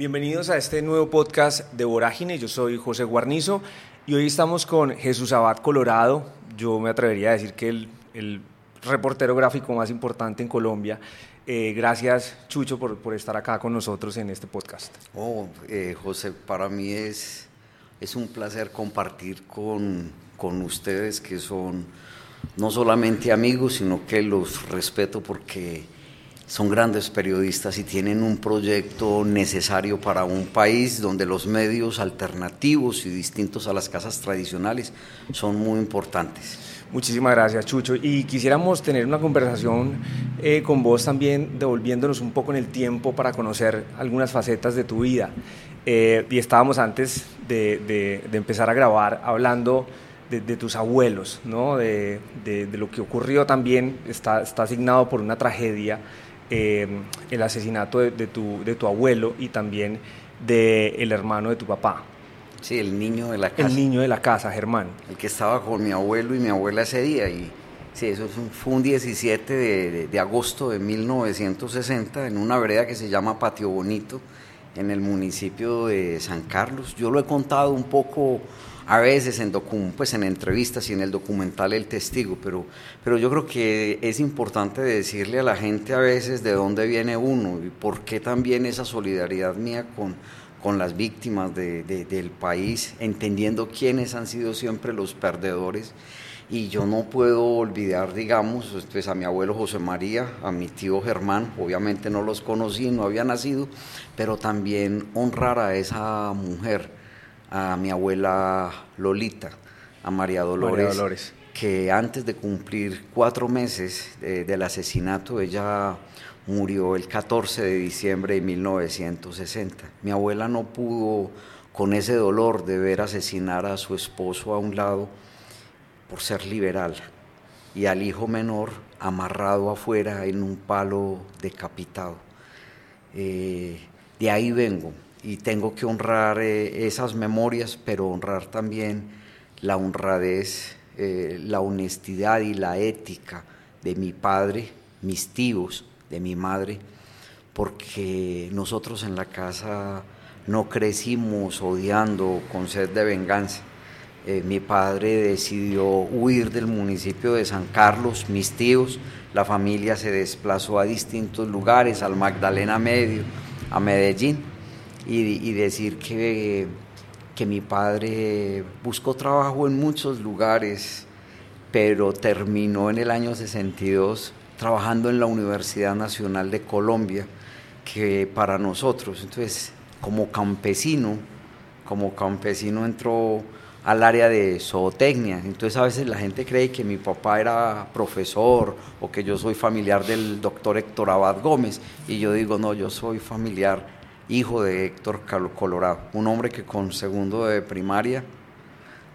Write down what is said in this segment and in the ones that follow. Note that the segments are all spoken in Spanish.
Bienvenidos a este nuevo podcast de Vorágine. Yo soy José Guarnizo y hoy estamos con Jesús Abad Colorado. Yo me atrevería a decir que el, reportero gráfico más importante en Colombia. Eh, gracias, Chucho, por, estar acá con nosotros en este podcast. Oh, eh, José, para mí es, un placer compartir con ustedes que son no solamente amigos, sino que los respeto porque son grandes periodistas y tienen un proyecto necesario para un país donde los medios alternativos y distintos a las casas tradicionales son muy importantes. Muchísimas gracias, Chucho. Y quisiéramos tener una conversación eh, con vos también, devolviéndonos un poco en el tiempo para conocer algunas facetas de tu vida. Eh, y estábamos antes de, de, de, empezar a grabar hablando de, de tus abuelos, ¿no? de, lo que ocurrió también, está, está asignado por una tragedia eh, el asesinato de, tu, de tu abuelo y también del el hermano de tu papá. Sí, el niño de la casa. El niño de la casa, Germán. El que estaba con mi abuelo y mi abuela ese día. Y sí, eso fue un 17 de, de, de agosto de 1960 en una vereda que se llama Patio Bonito, en el municipio de San Carlos. Yo lo he contado un poco a veces en, pues en entrevistas y en el documental El Testigo, pero, pero yo creo que es importante decirle a la gente a veces de dónde viene uno y por qué también esa solidaridad mía con, con las víctimas de, de, del país, entendiendo quiénes han sido siempre los perdedores. Y yo no puedo olvidar, digamos, pues a mi abuelo José María, a mi tío Germán, obviamente no los conocí, no había nacido, pero también honrar a esa mujer a mi abuela Lolita, a María Dolores, María Dolores. que antes de cumplir cuatro meses de, del asesinato, ella murió el 14 de diciembre de 1960. Mi abuela no pudo, con ese dolor de ver asesinar a su esposo a un lado, por ser liberal, y al hijo menor amarrado afuera en un palo decapitado. Eh, de ahí vengo, y tengo que honrar eh, esas memorias, pero honrar también la honradez, eh, la honestidad y la ética de mi padre, mis tíos, de mi madre, porque nosotros en la casa no crecimos odiando con sed de venganza. Eh, mi padre decidió huir del municipio de San Carlos, mis tíos, la familia se desplazó a distintos lugares, al Magdalena Medio, a Medellín y, decir que, que mi padre buscó trabajo en muchos lugares, pero terminó en el año 62 trabajando en la Universidad Nacional de Colombia, que para nosotros, entonces, como campesino, como campesino entró al área de zootecnia. Entonces a veces la gente cree que mi papá era profesor o que yo soy familiar del doctor Héctor Abad Gómez y yo digo, no, yo soy familiar hijo de Héctor Colorado, un hombre que con segundo de primaria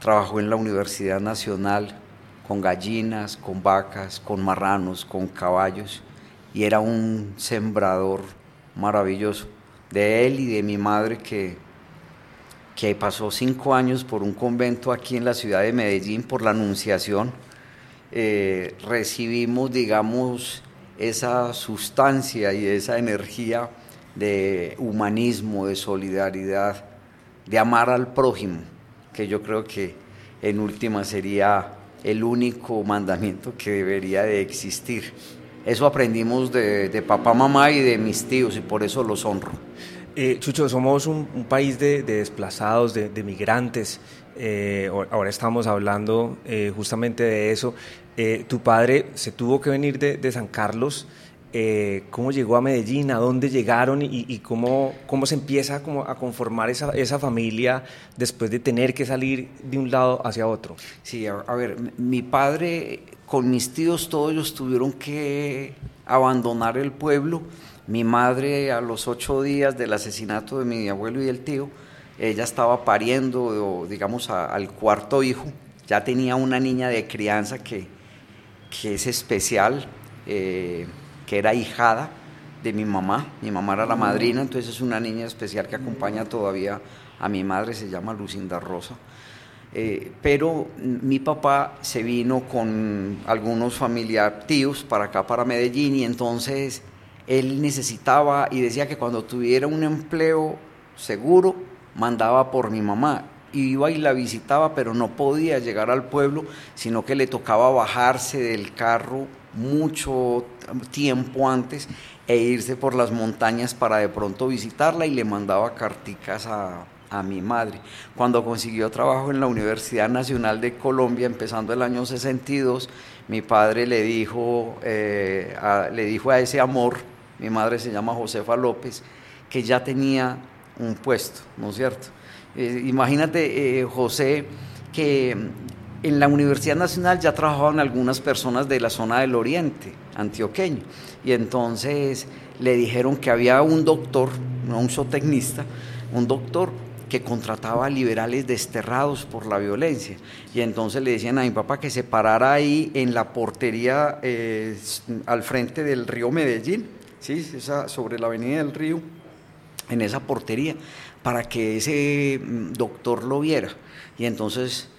trabajó en la Universidad Nacional con gallinas, con vacas, con marranos, con caballos, y era un sembrador maravilloso. De él y de mi madre que, que pasó cinco años por un convento aquí en la ciudad de Medellín por la Anunciación, eh, recibimos, digamos, esa sustancia y esa energía de humanismo, de solidaridad, de amar al prójimo, que yo creo que en última sería el único mandamiento que debería de existir. Eso aprendimos de, papá, mamá y de mis tíos y por eso los honro. Eh, Chucho, somos un, país de, de, desplazados, de, migrantes. Eh, ahora estamos hablando eh, justamente de eso. Eh, tu padre se tuvo que venir de San Carlos eh, cómo llegó a Medellín, a dónde llegaron y, cómo, cómo, se empieza como a conformar esa, esa, familia después de tener que salir de un lado hacia otro. Sí, a, ver, mi padre con mis tíos todos ellos tuvieron que abandonar el pueblo. Mi madre a los ocho días del asesinato de mi abuelo y el tío, ella estaba pariendo, digamos, al cuarto hijo. Ya tenía una niña de crianza que, que es especial. Eh, que era hijada de mi mamá, mi mamá era la madrina, entonces es una niña especial que acompaña todavía a mi madre, se llama Lucinda Rosa. Eh, pero mi papá se vino con algunos familiares tíos para acá, para Medellín, y entonces él necesitaba y decía que cuando tuviera un empleo seguro, mandaba por mi mamá. Iba y la visitaba, pero no podía llegar al pueblo, sino que le tocaba bajarse del carro mucho tiempo antes e irse por las montañas para de pronto visitarla y le mandaba carticas a, a mi madre. Cuando consiguió trabajo en la Universidad Nacional de Colombia, empezando el año 62, mi padre le dijo, eh, a, le dijo a ese amor, mi madre se llama Josefa López, que ya tenía un puesto, ¿no es cierto? Eh, imagínate, eh, José, que en la Universidad Nacional ya trabajaban algunas personas de la zona del Oriente, antioqueño, y entonces le dijeron que había un doctor, no un zootecnista, un doctor que contrataba a liberales desterrados por la violencia. Y entonces le decían a mi papá que se parara ahí en la portería eh, al frente del río Medellín, ¿sí? Esa, sobre la avenida del río, en esa portería, para que ese mm, doctor lo viera. Y entonces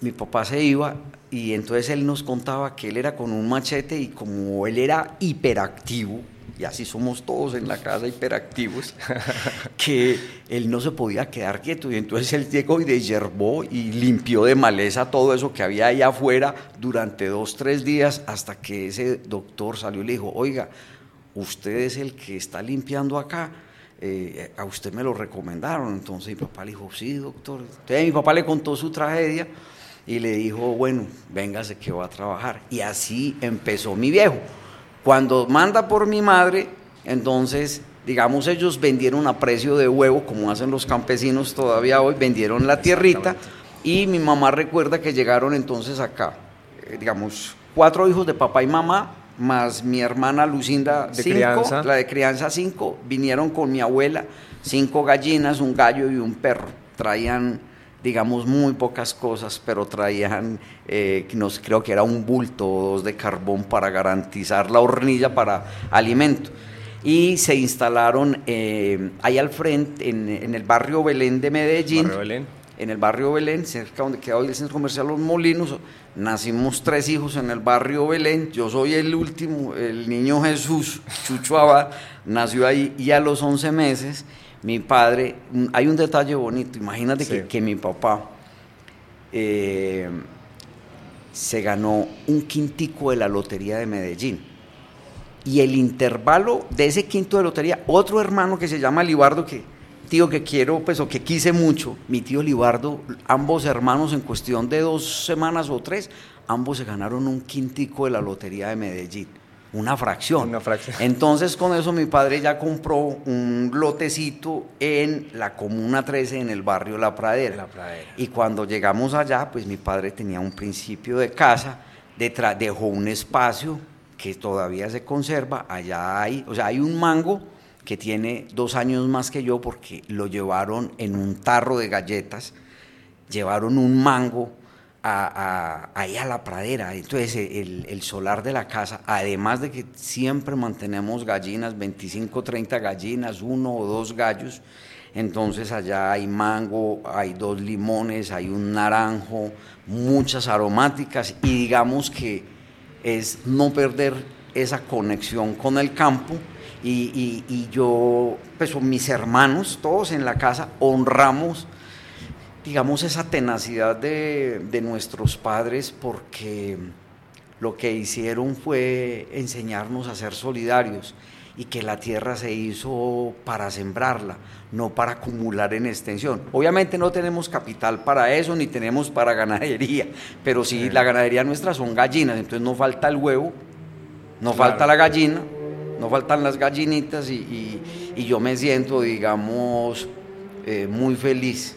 mi papá se iba y entonces él nos contaba que él era con un machete y como él era hiperactivo, y así somos todos en la casa hiperactivos, que él no se podía quedar quieto. Y entonces él llegó y desherbó y limpió de maleza todo eso que había ahí afuera durante dos, tres días, hasta que ese doctor salió y le dijo, oiga, usted es el que está limpiando acá. Eh, a usted me lo recomendaron. Entonces mi papá le dijo, sí, doctor. Entonces mi papá le contó su tragedia y le dijo, bueno, véngase que va a trabajar. Y así empezó mi viejo. Cuando manda por mi madre, entonces, digamos, ellos vendieron a precio de huevo, como hacen los campesinos todavía hoy, vendieron la tierrita y mi mamá recuerda que llegaron entonces acá, eh, digamos, cuatro hijos de papá y mamá, más mi hermana Lucinda, De cinco, crianza. la de crianza cinco, vinieron con mi abuela, cinco gallinas, un gallo y un perro. Traían digamos, muy pocas cosas, pero traían, eh, nos, creo que era un bulto o dos de carbón para garantizar la hornilla para alimento. Y se instalaron eh, ahí al frente, en, en, el barrio Belén de Medellín. Barrio Belén. En el barrio Belén, cerca donde queda hoy el centro comercial Los Molinos. Nacimos tres hijos en el barrio Belén. Yo soy el último, el niño Jesús, Chucho Abad, nació ahí y a los 11 meses mi padre, hay un detalle bonito, imagínate sí. que, que, mi papá eh, se ganó un quintico de la lotería de Medellín. Y el intervalo de ese quinto de lotería, otro hermano que se llama Libardo, que tío que quiero, pues o que quise mucho, mi tío Libardo, ambos hermanos en cuestión de dos semanas o tres, ambos se ganaron un quintico de la lotería de Medellín una fracción. Una fracción. Entonces con eso mi padre ya compró un lotecito en la Comuna 13, en el barrio La Pradera. La Pradera. Y cuando llegamos allá, pues mi padre tenía un principio de casa, detrás dejó un espacio que todavía se conserva, allá hay, o sea, hay un mango que tiene dos años más que yo porque lo llevaron en un tarro de galletas, llevaron un mango, a, a, ahí a la pradera. Entonces el, el, solar de la casa, además de que siempre mantenemos gallinas, 25, 30 gallinas, uno o dos gallos, entonces allá hay mango, hay dos limones, hay un naranjo, muchas aromáticas y digamos que es no perder esa conexión con el campo. Y yo, pues mis hermanos, todos en la casa, honramos digamos, esa tenacidad de, de, nuestros padres porque lo que hicieron fue enseñarnos a ser solidarios y que la tierra se hizo para sembrarla, no para acumular en extensión. Obviamente no tenemos capital para eso, ni tenemos para ganadería, pero sí, la ganadería nuestra son gallinas, entonces no falta el huevo, no claro. falta la gallina, no faltan las gallinitas y, y, y yo me siento, digamos, eh, muy feliz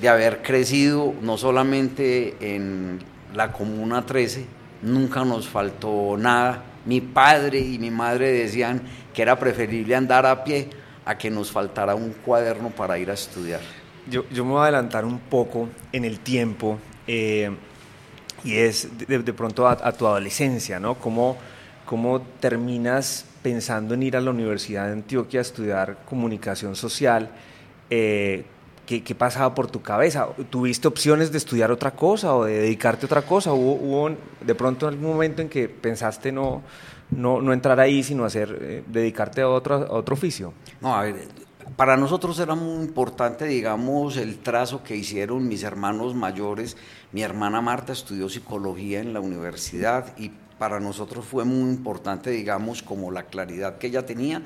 de haber crecido no solamente en la Comuna 13, nunca nos faltó nada. Mi padre y mi madre decían que era preferible andar a pie a que nos faltara un cuaderno para ir a estudiar. Yo, yo me voy a adelantar un poco en el tiempo eh, y es de, de pronto a, tu adolescencia, ¿no? ¿Cómo, ¿Cómo terminas pensando en ir a la Universidad de Antioquia a estudiar comunicación social? Eh, ¿Qué, ¿Qué, pasaba por tu cabeza? ¿Tuviste opciones de estudiar otra cosa o de dedicarte a otra cosa? ¿Hubo, hubo de pronto algún momento en que pensaste no, no, no entrar ahí, sino hacer, eh, dedicarte a otro, a otro oficio? No, a ver, para nosotros era muy importante, digamos, el trazo que hicieron mis hermanos mayores. Mi hermana Marta estudió psicología en la universidad y para nosotros fue muy importante, digamos, como la claridad que ella tenía,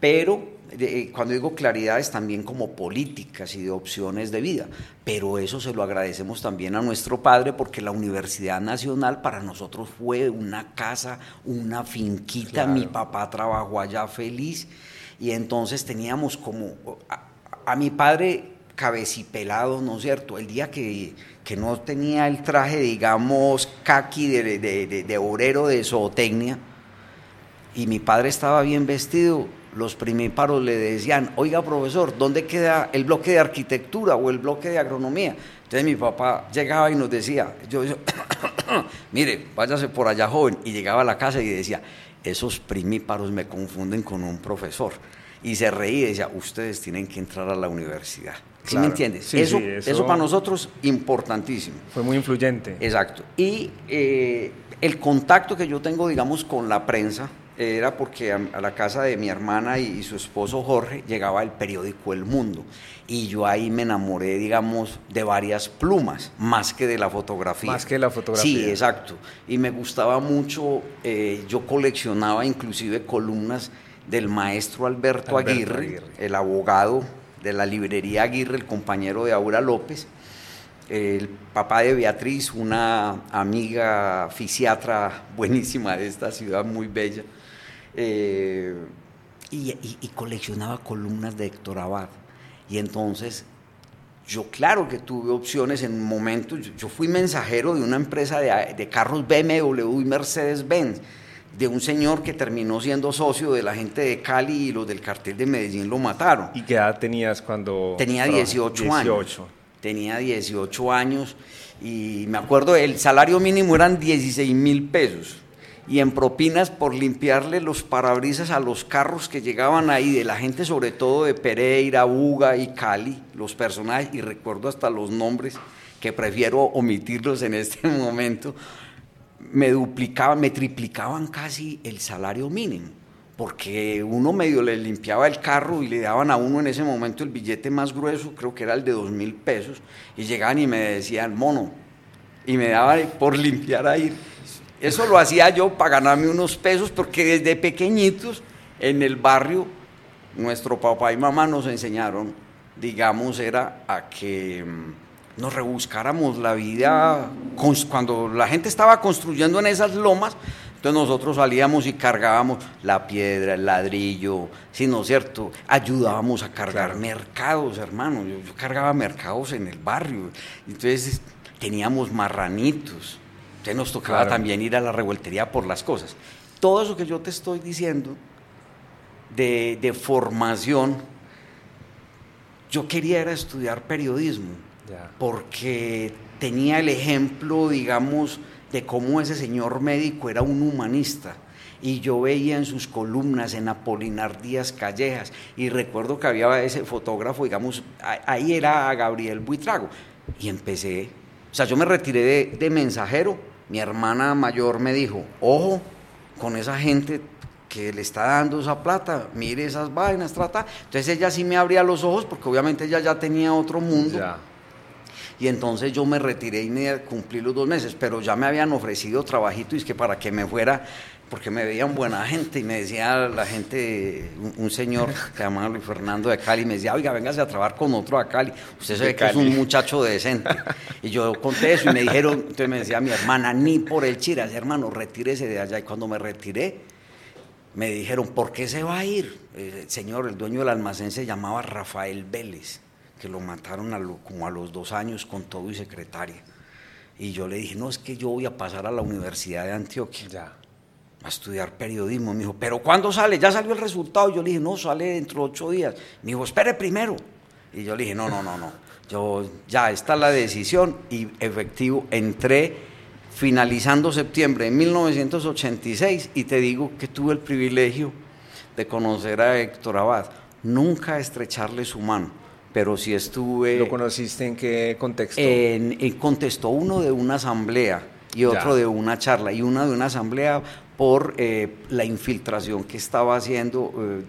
pero eh, cuando digo claridades también como políticas y de opciones de vida, pero eso se lo agradecemos también a nuestro padre porque la Universidad Nacional para nosotros fue una casa, una finquita, mi papá trabajó allá feliz. Y entonces teníamos como a, mi padre cabecipelado, ¿no es cierto? El día que, que no tenía el traje, digamos, kaki de, de, de obrero de zootecnia, y mi padre estaba bien vestido, los primíparos le decían, oiga profesor, ¿dónde queda el bloque de arquitectura o el bloque de agronomía? Entonces mi papá llegaba y nos decía, yo, yo mire, váyase por allá joven, y llegaba a la casa y decía, esos primíparos me confunden con un profesor. Y se reía y decía, ustedes tienen que entrar a la universidad. ¿Sí me entiendes? eso, eso, para nosotros importantísimo. Fue muy influyente. Exacto. Y eh, el contacto que yo tengo, digamos, con la prensa, era porque a, la casa de mi hermana y, su esposo Jorge llegaba el periódico El Mundo y yo ahí me enamoré, digamos, de varias plumas, más que de la fotografía. Más que la fotografía. Sí, exacto. Y me gustaba mucho, eh, yo coleccionaba inclusive columnas del maestro Alberto, Aguirre, el abogado de la librería Aguirre, el compañero de Aura López el papá de Beatriz, una amiga fisiatra buenísima de esta ciudad, muy bella, eh, y, coleccionaba columnas de Héctor Abad. Y entonces, yo claro que tuve opciones en un momento, yo, fui mensajero de una empresa de, carros BMW y Mercedes-Benz, de un señor que terminó siendo socio de la gente de Cali y los del cartel de Medellín lo mataron. ¿Y qué edad tenías cuando...? Tenía 18, 18. años. Tenía 18 años y me acuerdo, el salario mínimo eran 16 mil pesos y en propinas por limpiarle los parabrisas a los carros que llegaban ahí, de la gente sobre todo de Pereira, Buga y Cali, los personajes, y recuerdo hasta los nombres que prefiero omitirlos en este momento, me duplicaban, me triplicaban casi el salario mínimo, porque uno medio le limpiaba el carro y le daban a uno en ese momento el billete más grueso, creo que era el de dos mil pesos, y llegaban y me decían, mono, y me daban por limpiar ahí eso lo hacía yo para ganarme unos pesos porque desde pequeñitos en el barrio nuestro papá y mamá nos enseñaron, digamos, era a que mm, nos rebuscáramos la vida cuando la gente estaba construyendo en esas lomas. Entonces nosotros salíamos y cargábamos la piedra, el ladrillo, si no es cierto, ayudábamos a cargar mercados, hermano. Yo, yo, cargaba mercados en el barrio. Entonces teníamos marranitos, entonces nos tocaba también ir a la revueltería por las cosas. Todo eso que yo te estoy diciendo de, formación, yo quería era estudiar periodismo, porque tenía el ejemplo, digamos, de cómo ese señor médico era un humanista. Y yo veía en sus columnas, en Apolinar Díaz Callejas, y recuerdo que había ese fotógrafo, digamos, ahí era Gabriel Buitrago. Y empecé, o sea, yo me retiré de mensajero mi hermana mayor me dijo, ojo con esa gente que le está dando esa plata, mire esas vainas, trata. Entonces ella sí me abría los ojos porque obviamente ella ya tenía otro mundo. Y entonces yo me retiré y me cumplí los dos meses, pero ya me habían ofrecido trabajito y es que para que me fuera porque me veían buena gente y me decía la gente, un, señor que se llamaba Luis Fernando de Cali, me decía, oiga, véngase a trabajar con otro a Cali, usted sabe que es un muchacho decente. Y yo conté eso y me dijeron, entonces me decía mi hermana, ni por el chiras, hermano, retírese de allá. Y cuando me retiré, me dijeron, ¿por qué se va a ir? El señor, el dueño del almacén se llamaba Rafael Vélez, que lo mataron como a los dos años con todo y secretaria. Y yo le dije, no, es que yo voy a pasar a la Universidad de Antioquia. Ya a estudiar periodismo. Me dijo, ¿pero cuándo sale? Ya salió el resultado. Yo le dije, no, sale dentro de ocho días. Me dijo, espere primero. Y yo le dije, no, no, no, no. Yo, ya está la decisión y efectivo, entré finalizando septiembre de 1986 y te digo que tuve el privilegio de conocer a Héctor Abad. Nunca estrecharle su mano, pero sí estuve... ¿Lo conociste en qué contexto? En, contexto uno de una asamblea y otro de una charla y una de una asamblea por eh, la infiltración que estaba haciendo eh,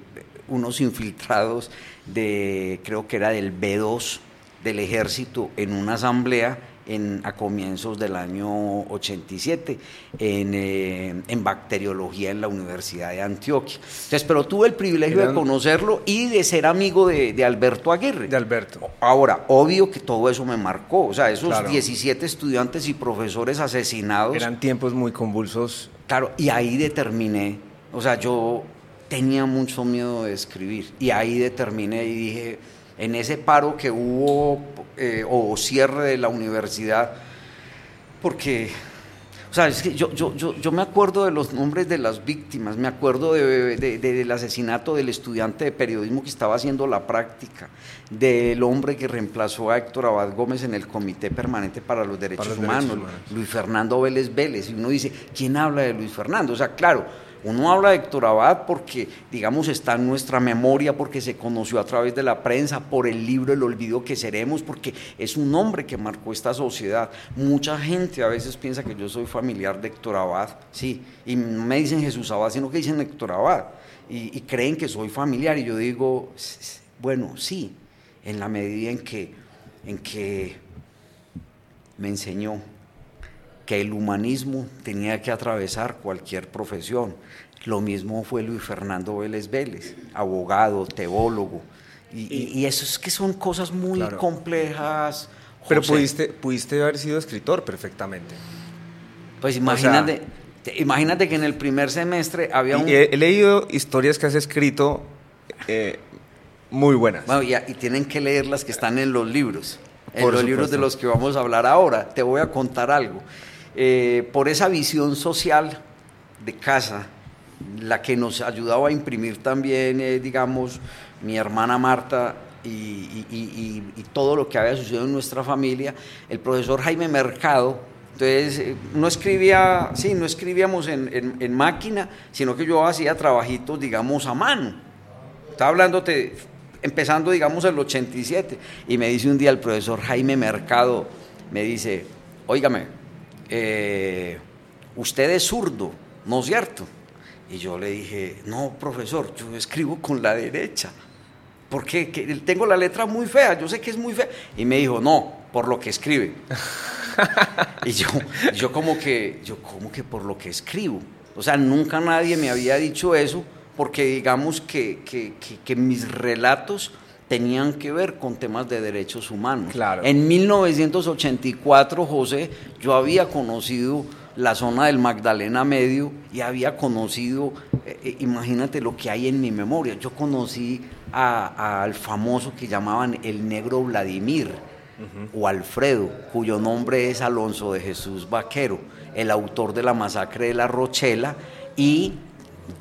unos infiltrados de, creo que era del B2 del ejército, en una asamblea en, a comienzos del año 87 en, eh, en, bacteriología en la Universidad de Antioquia. Entonces, pero tuve el privilegio de conocerlo y de ser amigo de, de, Alberto Aguirre. De Alberto. Ahora, obvio que todo eso me marcó, o sea, esos 17 estudiantes y profesores asesinados. Eran tiempos muy convulsos. Claro, y ahí determiné, o sea, yo tenía mucho miedo de escribir y ahí determiné y dije, en ese paro que hubo eh, o cierre de la universidad, porque, o sea, es que yo, yo, yo, yo, me acuerdo de los nombres de las víctimas, me acuerdo de, del asesinato del estudiante de periodismo que estaba haciendo la práctica, del hombre que reemplazó a Héctor Abad Gómez en el Comité Permanente para los Derechos, Humanos, Luis Fernando Vélez Vélez, y uno dice, ¿quién habla de Luis Fernando? O sea, claro, uno habla de Héctor Abad porque, digamos, está en nuestra memoria, porque se conoció a través de la prensa, por el libro El olvido que seremos, porque es un hombre que marcó esta sociedad. Mucha gente a veces piensa que yo soy familiar de Héctor Abad, sí, y no me dicen Jesús Abad, sino que dicen Héctor Abad, y, y creen que soy familiar, y yo digo, bueno, sí, en la medida en que, en que me enseñó que el humanismo tenía que atravesar cualquier profesión. Lo mismo fue Luis Fernando Vélez Vélez, abogado, teólogo. Y, eso es que son cosas muy complejas. Pero pudiste, pudiste haber sido escritor perfectamente. Pues imagínate, imagínate que en el primer semestre había un... He, leído historias que has escrito eh, muy buenas. Bueno, y, y tienen que leer las que están en los libros, en los libros de los que vamos a hablar ahora. Te voy a contar algo. Eh, por esa visión social de casa, la que nos ayudaba a imprimir también, eh, digamos, mi hermana Marta y, todo lo que había sucedido en nuestra familia, el profesor Jaime Mercado, entonces eh, no escribía, sí, no escribíamos en, máquina, sino que yo hacía trabajitos, digamos, a mano. Estaba hablándote, empezando, digamos, el 87, y me dice un día el profesor Jaime Mercado, me dice, óigame, eh, usted es zurdo, ¿no es cierto? Y yo le dije, no, profesor, yo escribo con la derecha, porque tengo la letra muy fea, yo sé que es muy fea. Y me dijo, no, por lo que escribe. y yo, yo como que, yo como que por lo que escribo. O sea, nunca nadie me había dicho eso, porque digamos que, que, que mis relatos tenían que ver con temas de derechos humanos. Claro. En 1984, José, yo había conocido la zona del Magdalena Medio y había conocido, eh, eh, imagínate lo que hay en mi memoria, yo conocí al famoso que llamaban el negro Vladimir o Alfredo, cuyo nombre es Alonso de Jesús Vaquero, el autor de la masacre de la Rochela y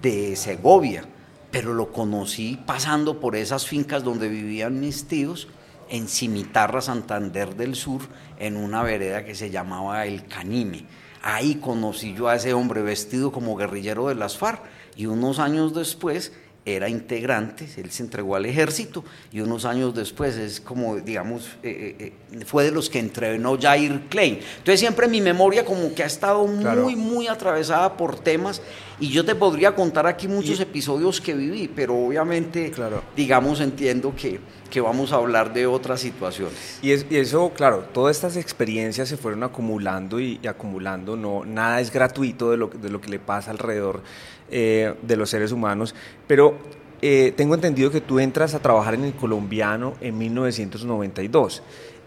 de Segovia pero lo conocí pasando por esas fincas donde vivían mis tíos, en Cimitarra, Santander del Sur, en una vereda que se llamaba El Canime. Ahí conocí yo a ese hombre vestido como guerrillero de las FARC y unos años después era integrante, él se entregó al ejército y unos años después es como, digamos, eh, eh, eh, fue de los que entrenó Jair Klein. Entonces siempre mi memoria como que ha estado muy, muy atravesada por temas y yo te podría contar aquí muchos episodios que viví, pero obviamente, digamos, entiendo que, que, vamos a hablar de otras situaciones. Y, es, y, eso, claro, todas estas experiencias se fueron acumulando y, acumulando, no, nada es gratuito de lo, de lo que le pasa alrededor eh, de los seres humanos, pero eh, tengo entendido que tú entras a trabajar en el colombiano en 1992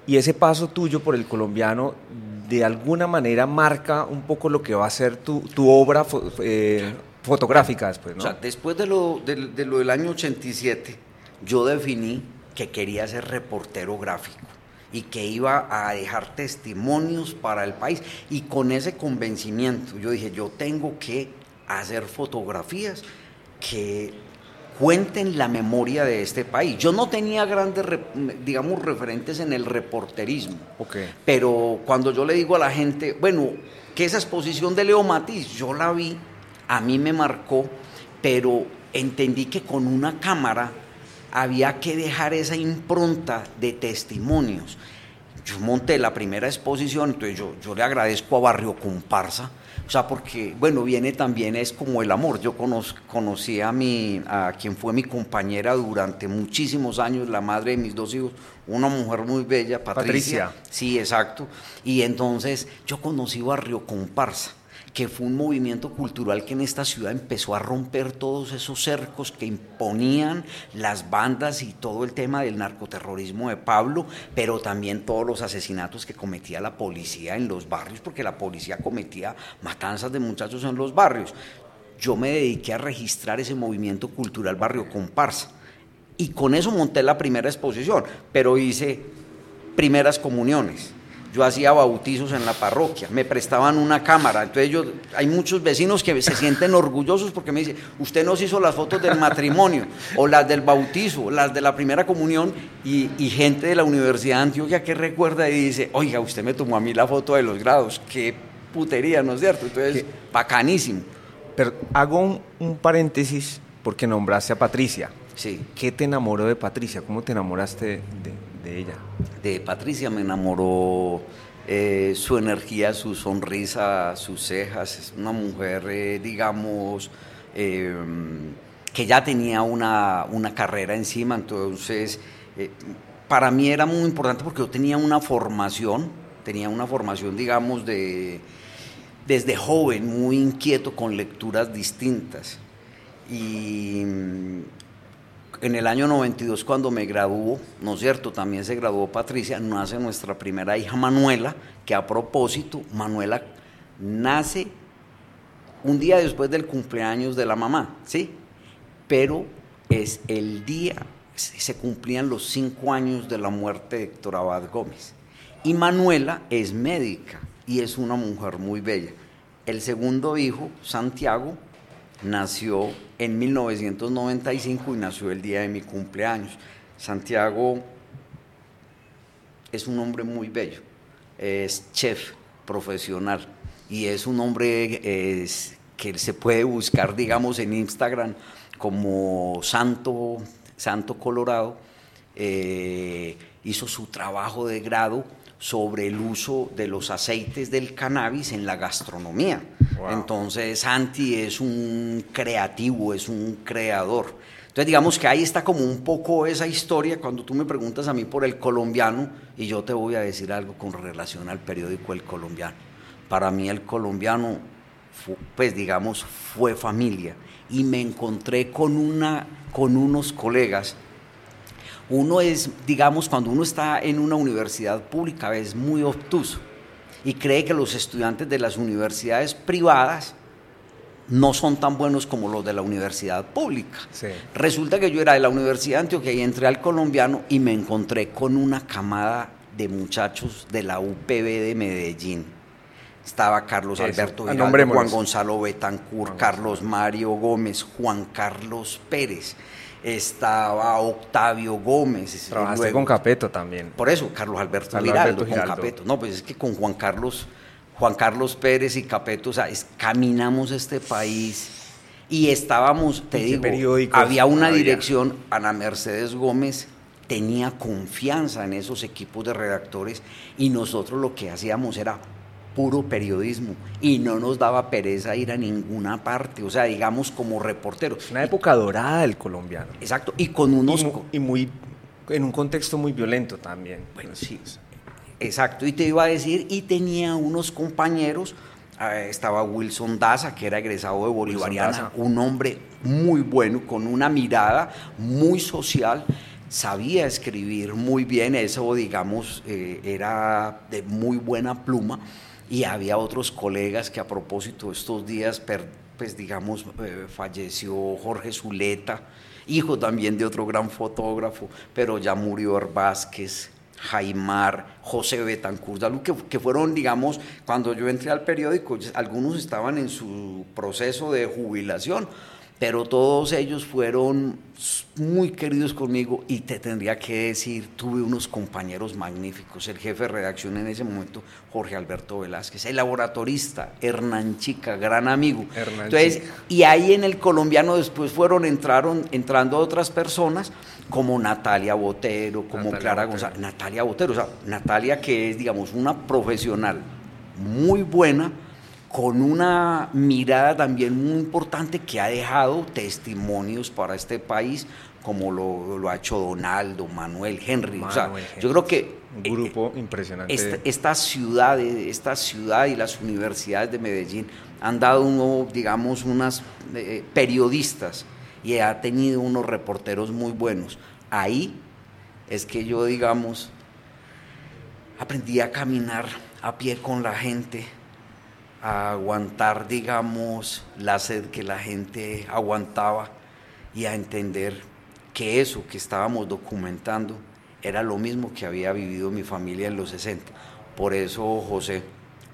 y ese paso tuyo por el colombiano de alguna manera marca un poco lo que va a ser tu, tu obra eh, fotográfica después. O sea, después de lo, de, lo del año 87, yo definí que quería ser reportero gráfico y que iba a dejar testimonios para el país. Y con ese convencimiento, yo dije, yo tengo que hacer fotografías que cuenten la memoria de este país. Yo no tenía grandes, digamos, referentes en el reporterismo, pero cuando yo le digo a la gente, bueno, que esa exposición de Leo Matiz, yo la vi, a mí me marcó, pero entendí que con una cámara había que dejar esa impronta de testimonios yo monté la primera exposición, entonces yo, yo le agradezco a Barrio Comparsa, o sea, porque, bueno, viene también, es como el amor. Yo conocí a, mi, a quien fue mi compañera durante muchísimos años, la madre de mis dos hijos, una mujer muy bella, Patricia. Patricia. Sí, exacto. Y entonces yo conocí Barrio Comparsa que fue un movimiento cultural que en esta ciudad empezó a romper todos esos cercos que imponían las bandas y todo el tema del narcoterrorismo de Pablo, pero también todos los asesinatos que cometía la policía en los barrios, porque la policía cometía matanzas de muchachos en los barrios. Yo me dediqué a registrar ese movimiento cultural Barrio Comparsa y con eso monté la primera exposición, pero hice primeras comuniones yo hacía bautizos en la parroquia, me prestaban una cámara, entonces yo, hay muchos vecinos que se sienten orgullosos porque me dicen, usted nos hizo las fotos del matrimonio, o las del bautizo, las de la primera comunión, y, gente de la Universidad de Antioquia que recuerda y dice, oiga, usted me tomó a mí la foto de los grados, qué putería, ¿no es cierto? Entonces, bacanísimo. Pero hago un, paréntesis porque nombraste a Patricia. Sí. ¿Qué te enamoró de Patricia? ¿Cómo te enamoraste de, de ella? De Patricia me enamoró eh, su energía, su sonrisa, sus cejas. Es una mujer, eh, digamos, eh, que ya tenía una, una, carrera encima, entonces para mí era muy importante porque yo tenía una formación, tenía una formación, digamos, de desde joven, muy inquieto con lecturas distintas. Y en el año 92, cuando me graduó, ¿no es cierto? También se graduó Patricia, nace nuestra primera hija Manuela, que a propósito, Manuela nace un día después del cumpleaños de la mamá, ¿sí? Pero es el día, se cumplían los cinco años de la muerte de Héctor Abad Gómez. Y Manuela es médica y es una mujer muy bella. El segundo hijo, Santiago, nació en 1995 y nació el día de mi cumpleaños. Santiago es un hombre muy bello, es chef profesional y es un hombre que se puede buscar, digamos, en Instagram como Santo, Santo Colorado. Eh, hizo su trabajo de grado sobre el uso de los aceites del cannabis en la gastronomía. Entonces, Santi es un creativo, es un creador. Entonces, digamos que ahí está como un poco esa historia. Cuando tú me preguntas a mí por el colombiano y yo te voy a decir algo con relación al periódico El Colombiano. Para mí el colombiano, pues digamos, fue familia. Y me encontré con, una, con unos colegas. Uno es, digamos, cuando uno está en una universidad pública, es muy obtuso y cree que los estudiantes de las universidades privadas no son tan buenos como los de la universidad pública. Resulta que yo era de la Universidad de Antioquia y entré al colombiano y me encontré con una camada de muchachos de la UPB de Medellín. Estaba Carlos Alberto Giraldo, Juan Gonzalo Betancourt, Carlos Mario Gómez, Juan Carlos Pérez estaba Octavio Gómez. Trabajaste con Capeto también. Por eso, Carlos Alberto, Giraldo, con Capeto. No, pues es que con Juan Carlos, Juan Carlos Pérez y Capeto, o sea, caminamos este país y estábamos, te digo, había una dirección, Ana Mercedes Gómez tenía confianza en esos equipos de redactores y nosotros lo que hacíamos era puro periodismo y no nos daba pereza ir a ninguna parte, o sea, digamos como reporteros. Una época dorada del colombiano. Exacto, y con unos... Y muy, en un contexto muy violento también. Bueno, sí, exacto, y te iba a decir, y tenía unos compañeros, eh, estaba Wilson Daza, que era egresado de Bolivariana, un hombre muy bueno, con una mirada muy social, sabía escribir muy bien, eso digamos eh, era de muy buena pluma y había otros colegas que a propósito estos días, pues digamos, eh, falleció Jorge Zuleta, hijo también de otro gran fotógrafo, pero ya murió Vázquez, Jaimar, José Betancourt, que, que fueron, digamos, cuando yo entré al periódico, algunos estaban en su proceso de jubilación, pero todos ellos fueron muy queridos conmigo y te tendría que decir, tuve unos compañeros magníficos, el jefe de redacción en ese momento, Jorge Alberto Velázquez, el laboratorista, Hernán Chica, gran amigo. Entonces, y ahí en el colombiano después fueron, entraron, entrando otras personas como Natalia Botero, como Clara González, Natalia Botero, o sea, Natalia que es, digamos, una profesional muy buena, con una mirada también muy importante que ha dejado testimonios para este país, como lo, ha hecho Donaldo, Manuel, Henry. o sea, yo creo que un grupo impresionante. Esta, ciudad, esta ciudad y las universidades de Medellín han dado, uno, digamos, unas eh, periodistas y ha tenido unos reporteros muy buenos. Ahí es que yo, digamos, aprendí a caminar a pie con la gente, a aguantar, digamos, la sed que la gente aguantaba y a entender que eso que estábamos documentando era lo mismo que había vivido mi familia en los 60. Por eso, José,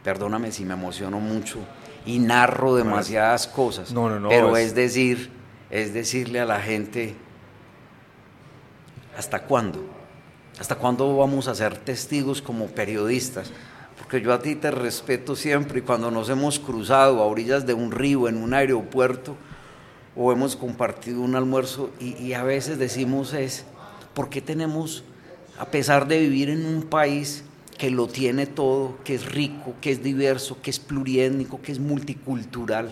perdóname si me emociono mucho y narro demasiadas cosas, no, no, no, pero es... es decir, es decirle a la gente, ¿hasta cuándo? ¿Hasta cuándo vamos a ser testigos como periodistas? Porque yo a ti te respeto siempre y cuando nos hemos cruzado a orillas de un río, en un aeropuerto, o hemos compartido un almuerzo y, a veces decimos es, ¿por qué tenemos, a pesar de vivir en un país que lo tiene todo, que es rico, que es diverso, que es pluriétnico, que es multicultural,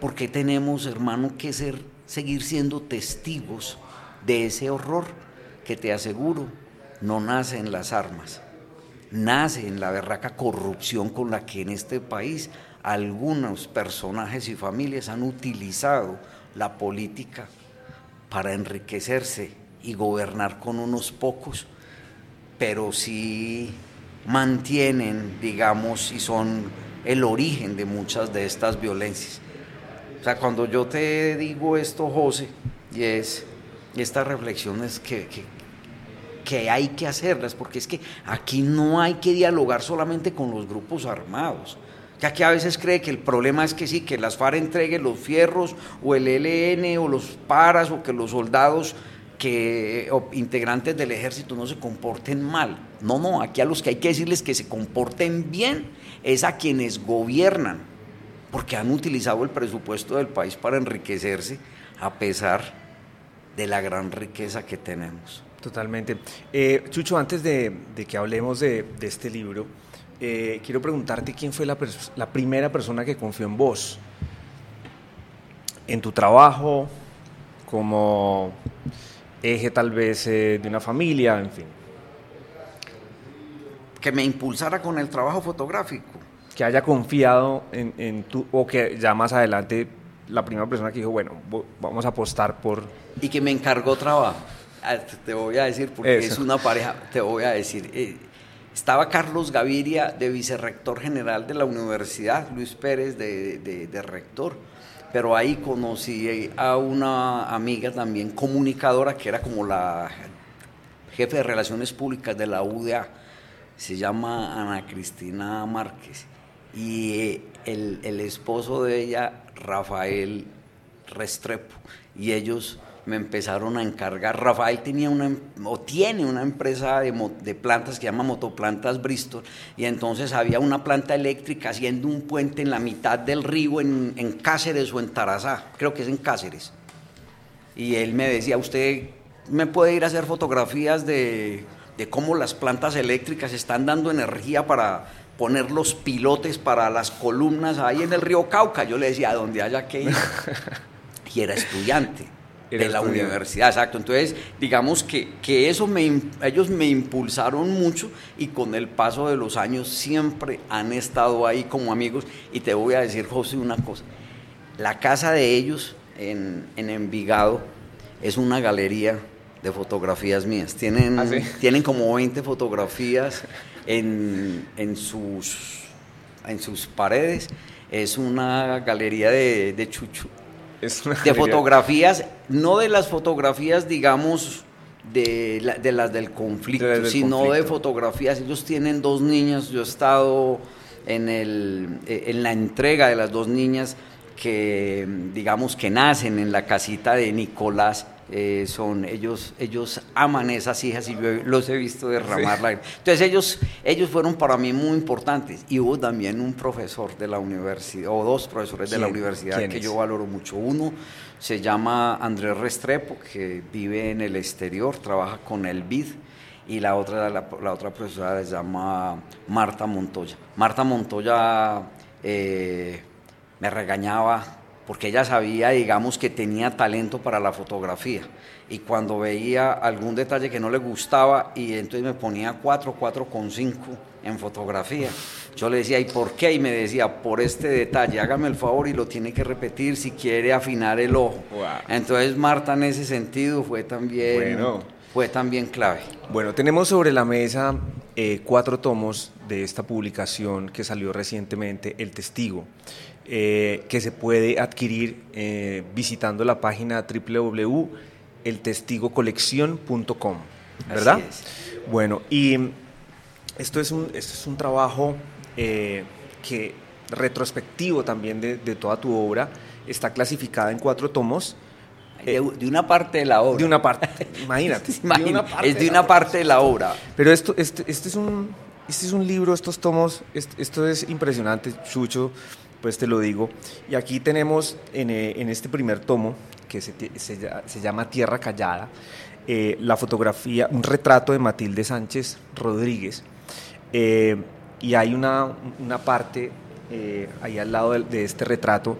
¿por qué tenemos, hermano, que ser, seguir siendo testigos de ese horror que te aseguro no nace en las armas? Nace en la berraca corrupción con la que en este país algunos personajes y familias han utilizado la política para enriquecerse y gobernar con unos pocos, pero sí mantienen, digamos, y son el origen de muchas de estas violencias. O sea, cuando yo te digo esto, José, y es estas reflexiones que, que, que hay que hacerlas, porque es que aquí no hay que dialogar solamente con los grupos armados. Ya que a veces cree que el problema es que sí, que las FARC entreguen los fierros o el ELN o los paras o que los soldados que o integrantes del ejército no se comporten mal. No, no, aquí a los que hay que decirles que se comporten bien es a quienes gobiernan, porque han utilizado el presupuesto del país para enriquecerse a pesar de la gran riqueza que tenemos. Totalmente. Eh, Chucho, antes de, que hablemos de, este libro, eh, quiero preguntarte quién fue la, primera persona que confió en vos, en tu trabajo, como eje tal vez eh, de una familia, en fin. Que me impulsara con el trabajo fotográfico. Que haya confiado en, en tu, o que ya más adelante la primera persona que dijo, bueno, vamos a apostar por... Y que me encargó trabajo. Ah, te voy a decir, porque es una pareja, te voy a decir. Eh, estaba Carlos Gaviria de vicerrector general de la universidad, Luis Pérez de, de, rector, pero ahí conocí a una amiga también comunicadora que era como la jefe de relaciones públicas de la UDA, se llama Ana Cristina Márquez, y el, el esposo de ella, Rafael Restrepo, y ellos me empezaron a encargar. Rafael tenía una, em, o tiene una empresa de, de, plantas que se llama Motoplantas Bristol, y entonces había una planta eléctrica haciendo un puente en la mitad del río en, en Cáceres o en Tarazá, creo que es en Cáceres. Y él me decía, usted me puede ir a hacer fotografías de, de cómo las plantas eléctricas están dando energía para poner los pilotes para las columnas ahí en el río Cauca. Yo le decía, a donde haya que ir. Y era estudiante de la universidad, exacto. Entonces, digamos que, que eso me, ellos me impulsaron mucho y con el paso de los años siempre han estado ahí como amigos. Y te voy a decir, José, una cosa. La casa de ellos en, en Envigado es una galería de fotografías mías. Tienen, ¿Ah, tienen como 20 fotografías en, en, sus, en sus paredes. Es una galería de, de chuchu, de fotografías, no de las fotografías, digamos, de, las del conflicto, sino de fotografías. Ellos tienen dos niñas, yo he estado en, el, en la entrega de las dos niñas que digamos que nacen en la casita de Nicolás eh, son ellos ellos aman esas hijas y yo los he visto derramar sí. lágrimas. Entonces ellos ellos fueron para mí muy importantes y hubo también un profesor de la universidad o dos profesores de la universidad que yo valoro mucho. Uno se llama Andrés Restrepo que vive en el exterior, trabaja con el BID y la otra la, la otra profesora se llama Marta Montoya. Marta Montoya eh, me regañaba porque ella sabía, digamos, que tenía talento para la fotografía. Y cuando veía algún detalle que no le gustaba, y entonces me ponía 4, 4 con 5 en fotografía, yo le decía, ¿y por qué? Y me decía, por este detalle, hágame el favor y lo tiene que repetir si quiere afinar el ojo. Wow. Entonces Marta en ese sentido fue también, bueno. fue también clave. Bueno, tenemos sobre la mesa eh, cuatro tomos de esta publicación que salió recientemente, El Testigo eh, que se puede adquirir eh, visitando la página www.eltestigocolección.com, ¿verdad? Bueno, y esto es un, esto es un trabajo eh, que retrospectivo también de, de, toda tu obra, está clasificada en cuatro tomos. De, de una parte de la obra. De una parte, imagínate. Imagínate de una parte es de, una parte de la obra. Pero esto, este, este, es un, este es un libro, estos tomos, esto es impresionante, Chucho pues te lo digo. Y aquí tenemos en, eh, en este primer tomo, que se, se, llama Tierra Callada, eh, la fotografía, un retrato de Matilde Sánchez Rodríguez. Eh, y hay una, una parte ahí al lado de, este retrato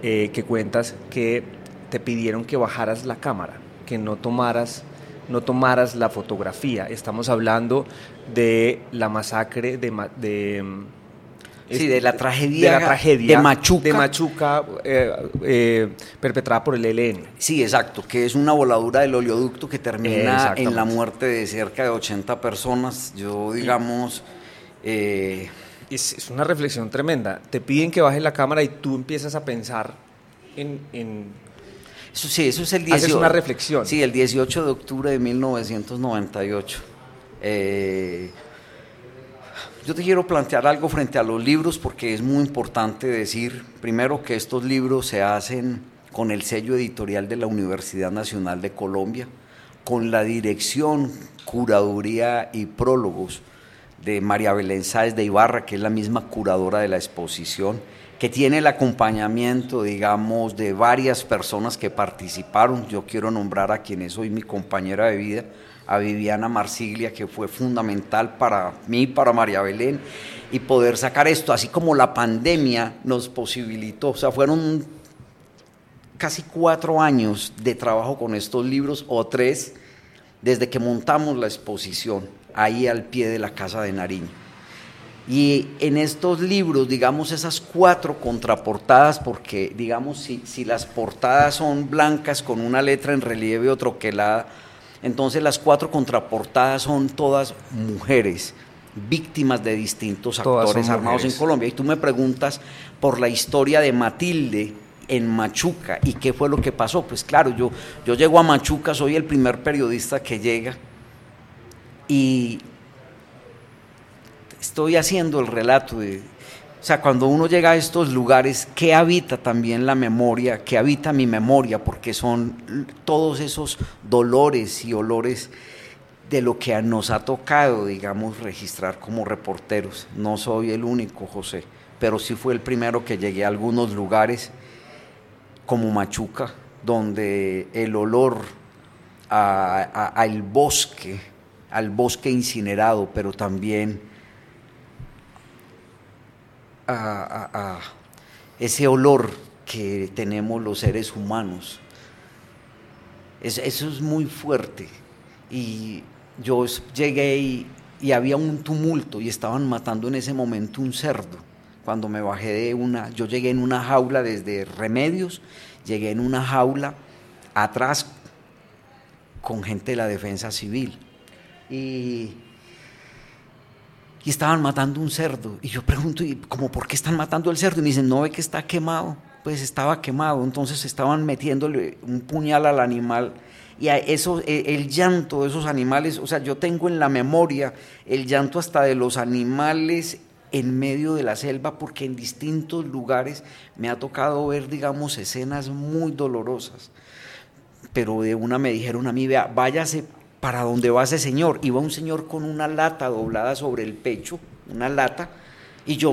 que cuentas que te pidieron que bajaras la cámara, que no tomaras no tomaras la fotografía. Estamos hablando de la masacre de Sí, de la tragedia de, la tragedia de Machuca. De Machuca eh, eh, perpetrada por el ELN. Sí, exacto, que es una voladura del oleoducto que termina en la muerte de cerca de 80 personas. Yo, digamos... Eh, es, es, una reflexión tremenda. Te piden que bajes la cámara y tú empiezas a pensar en... en eso sí, eso es el 18. Haces una reflexión. Sí, el 18 de octubre de 1998. Eh, yo te quiero plantear algo frente a los libros porque es muy importante decir, primero, que estos libros se hacen con el sello editorial de la Universidad Nacional de Colombia, con la dirección, curaduría y prólogos de María Belén Sáez de Ibarra, que es la misma curadora de la exposición, que tiene el acompañamiento, digamos, de varias personas que participaron. Yo quiero nombrar a quien es hoy mi compañera de vida, a Viviana Marsiglia, que fue fundamental para mí, para María Belén, y poder sacar esto, así como la pandemia nos posibilitó, o sea, fueron casi cuatro años de trabajo con estos libros, o tres, desde que montamos la exposición, ahí al pie de la Casa de Nariño. Y en estos libros, digamos, esas cuatro contraportadas, porque, digamos, si, si las portadas son blancas con una letra en relieve o troquelada, entonces las cuatro contraportadas son todas mujeres, víctimas de distintos actores armados en Colombia. Y tú me preguntas por la historia de Matilde en Machuca y qué fue lo que pasó. Pues claro, yo, yo llego a Machuca, soy el primer periodista que llega y estoy haciendo el relato de, o sea, cuando uno llega a estos lugares, ¿qué habita también la memoria? ¿Qué habita mi memoria? Porque son todos esos dolores y olores de lo que nos ha tocado, digamos, registrar como reporteros. No soy el único, José, pero sí fue el primero que llegué a algunos lugares como Machuca, donde el olor al bosque, al bosque incinerado, pero también a, ese olor que tenemos los seres humanos. Es, eso es muy fuerte. Y yo llegué y, y, había un tumulto y estaban matando en ese momento un cerdo. Cuando me bajé de una, yo llegué en una jaula desde Remedios, llegué en una jaula atrás con gente de la defensa civil. Y y estaban matando un cerdo. Y yo pregunto, ¿y cómo por qué están matando el cerdo? Y me dicen, ¿no ve que está quemado? Pues estaba quemado, entonces estaban metiéndole un puñal al animal. Y a eso, e, el llanto de esos animales, o sea, yo tengo en la memoria el llanto hasta de los animales en medio de la selva porque en distintos lugares me ha tocado ver, digamos, escenas muy dolorosas. Pero de una me dijeron a mí, vea, váyase para donde va ese señor. Iba un señor con una lata doblada sobre el pecho, una lata, y yo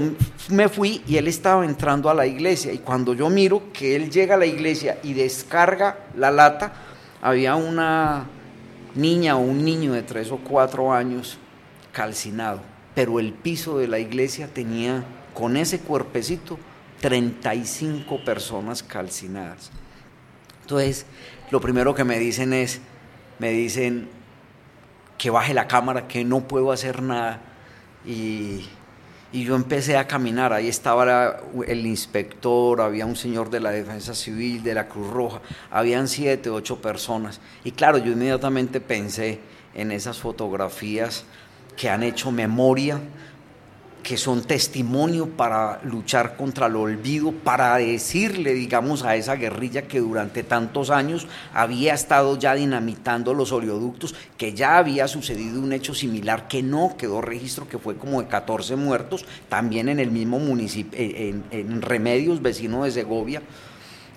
me fui y él estaba entrando a la iglesia. Y cuando yo miro que él llega a la iglesia y descarga la lata, había una niña o un niño de tres o cuatro años calcinado. Pero el piso de la iglesia tenía, con ese cuerpecito, 35 personas calcinadas. Entonces, lo primero que me dicen es, me dicen que baje la cámara, que no puedo hacer nada. Y y yo empecé a caminar, ahí estaba el inspector, había un señor de la Defensa Civil, de la Cruz Roja, habían siete, ocho personas. Y claro, yo inmediatamente pensé en esas fotografías que han hecho memoria que son testimonio para luchar contra el olvido, para decirle, digamos, a esa guerrilla que durante tantos años había estado ya dinamitando los oleoductos, que ya había sucedido un hecho similar que no quedó registro, que fue como de 14 muertos, también en el mismo municipio, eh, en, en Remedios, vecino de Segovia.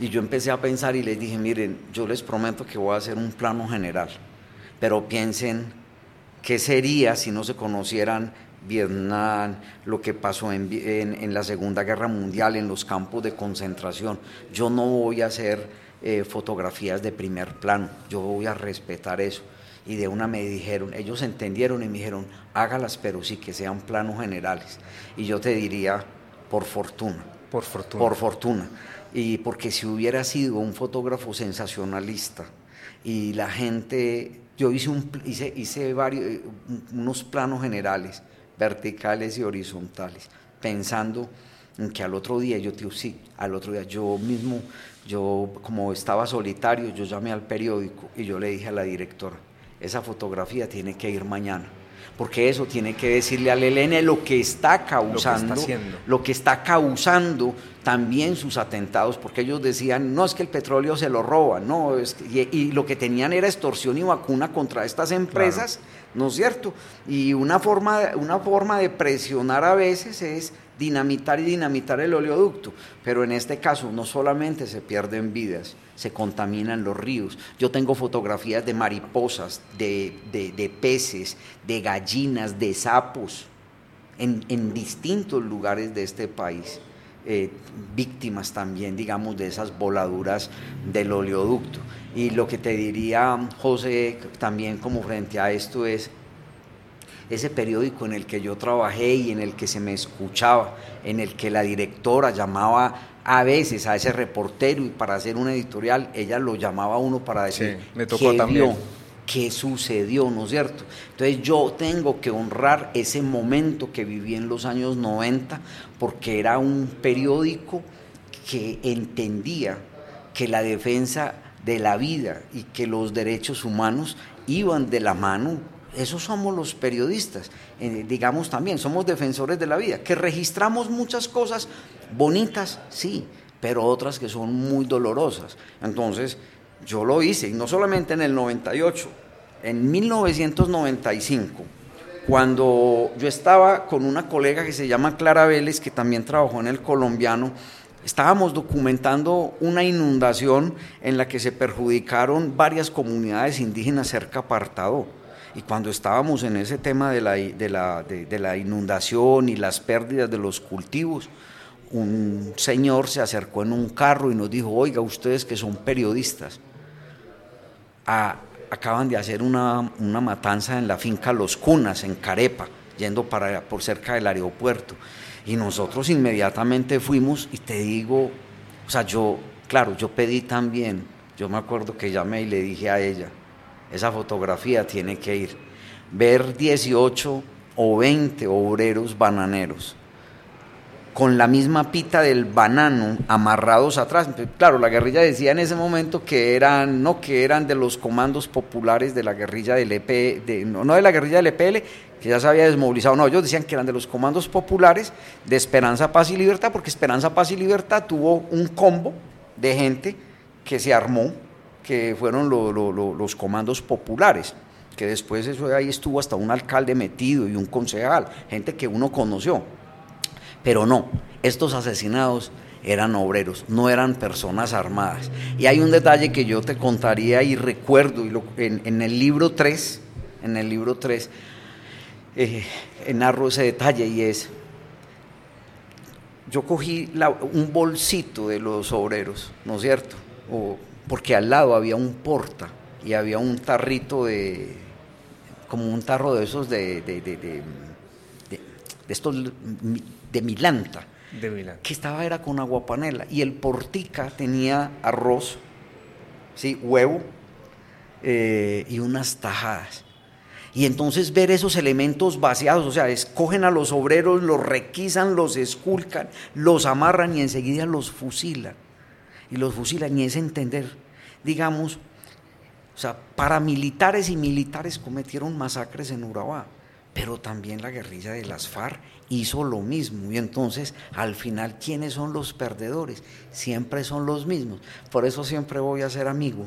Y yo empecé a pensar y les dije, miren, yo les prometo que voy a hacer un plano general, pero piensen qué sería si no se conocieran Vietnam, lo que pasó en, la Segunda Guerra Mundial, en los campos de concentración. Yo no voy a hacer eh, fotografías de primer plano, yo voy a respetar eso. Y de una me dijeron, ellos entendieron y me dijeron, hágalas, pero sí que sean planos generales. Y yo te diría, por fortuna. Por fortuna. Por fortuna. Y porque si hubiera sido un fotógrafo sensacionalista y la gente, yo hice, un, hice, hice varios, eh, unos planos generales verticales y horizontales, pensando en que al otro día, yo te digo, sí, al otro día yo mismo, yo como estaba solitario, yo llamé al periódico y yo le dije a la directora, esa fotografía tiene que ir mañana porque eso tiene que decirle al ELN lo que está causando, lo que está, causando también sus atentados, porque ellos decían, no es que el petróleo se lo roban, no, es y, lo que tenían era extorsión y vacuna contra estas empresas, ¿no es cierto? Y una forma, una forma de presionar a veces es dinamitar y dinamitar el oleoducto, pero en este caso no solamente se pierden vidas, se contaminan los ríos. Yo tengo fotografías de mariposas, de, peces, de gallinas, de sapos, en, distintos lugares de este país. Eh, víctimas también, digamos, de esas voladuras del oleoducto. Y lo que te diría, José, también como frente a esto es ese periódico en el que yo trabajé y en el que se me escuchaba, en el que la directora llamaba a veces a ese reportero y para hacer una editorial, ella lo llamaba a uno para decir me tocó también. qué sucedió, ¿no es cierto? Entonces yo tengo que honrar ese momento que viví en los años 90 porque era un periódico que entendía que la defensa de la vida y que los derechos humanos iban de la mano esos somos los periodistas, eh, digamos también, somos defensores de la vida, que registramos muchas cosas bonitas, sí, pero otras que son muy dolorosas. Entonces, yo lo hice, y no solamente en el 98, en 1995, cuando yo estaba con una colega que se llama Clara Vélez, que también trabajó en el colombiano, estábamos documentando una inundación en la que se perjudicaron varias comunidades indígenas cerca de Apartado y cuando estábamos en ese tema de, la inundación y las pérdidas de los cultivos, un señor se acercó en un carro y nos dijo, oiga, ustedes que son periodistas, acaban de hacer una, una, matanza en la finca Los Cunas, en Carepa, yendo para, por cerca del aeropuerto. Y nosotros inmediatamente fuimos y te digo, o sea, yo, claro, yo pedí también, yo me acuerdo que llamé y le dije a ella, esa fotografía tiene que ir. Ver 18 o 20 obreros bananeros con la misma pita del banano amarrados atrás. Claro, la guerrilla decía en ese momento que eran, no, que eran de los comandos populares de la guerrilla del EP, de, no, de la guerrilla del EPL, que ya se había desmovilizado, no, ellos decían que eran de los comandos populares de Esperanza, Paz y Libertad, porque Esperanza, Paz y Libertad tuvo un combo de gente que se armó que fueron los comandos populares, que después eso ahí estuvo hasta un alcalde metido y un concejal, gente que uno conoció. Pero no, estos asesinados eran obreros, no eran personas armadas. Y hay un detalle que yo te contaría y recuerdo en, el libro 3, en el libro 3, eh, narro ese detalle y es, yo cogí un bolsito de los obreros, ¿no es cierto? porque al lado había un porta y había un tarrito de, como un tarro de esos de estos de milanta que estaba era con aguapanela y el portica tenía arroz, ¿sí? huevo eh, y unas tajadas. Y entonces ver esos elementos vaciados, o sea, escogen a los obreros, los requisan, los esculcan, los amarran y enseguida los fusilan. Y los fusilan y es entender, digamos, o sea, paramilitares y militares cometieron masacres en Urabá, pero también la guerrilla de las FARC hizo lo mismo. Y entonces, al final, ¿quiénes son los perdedores? Siempre son los mismos. Por eso siempre voy a ser amigo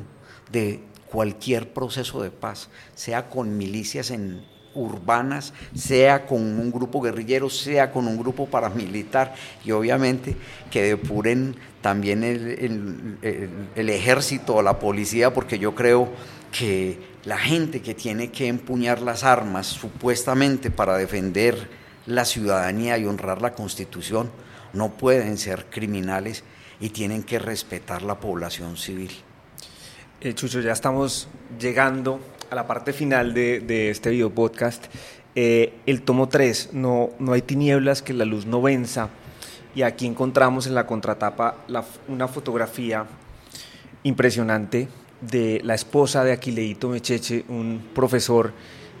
de cualquier proceso de paz, sea con milicias urbanas, sea con un grupo guerrillero, sea con un grupo paramilitar, y obviamente que depuren también el, el ejército o la policía, porque yo creo que la gente que tiene que empuñar las armas supuestamente para defender la ciudadanía y honrar la constitución, no pueden ser criminales y tienen que respetar la población civil. Eh, Chucho, ya estamos llegando a la parte final de, este video podcast. Eh, el tomo 3, no, no hay tinieblas que la luz no venza. Y aquí encontramos en la contratapa una fotografía impresionante de la esposa de Aquileito Mecheche, un profesor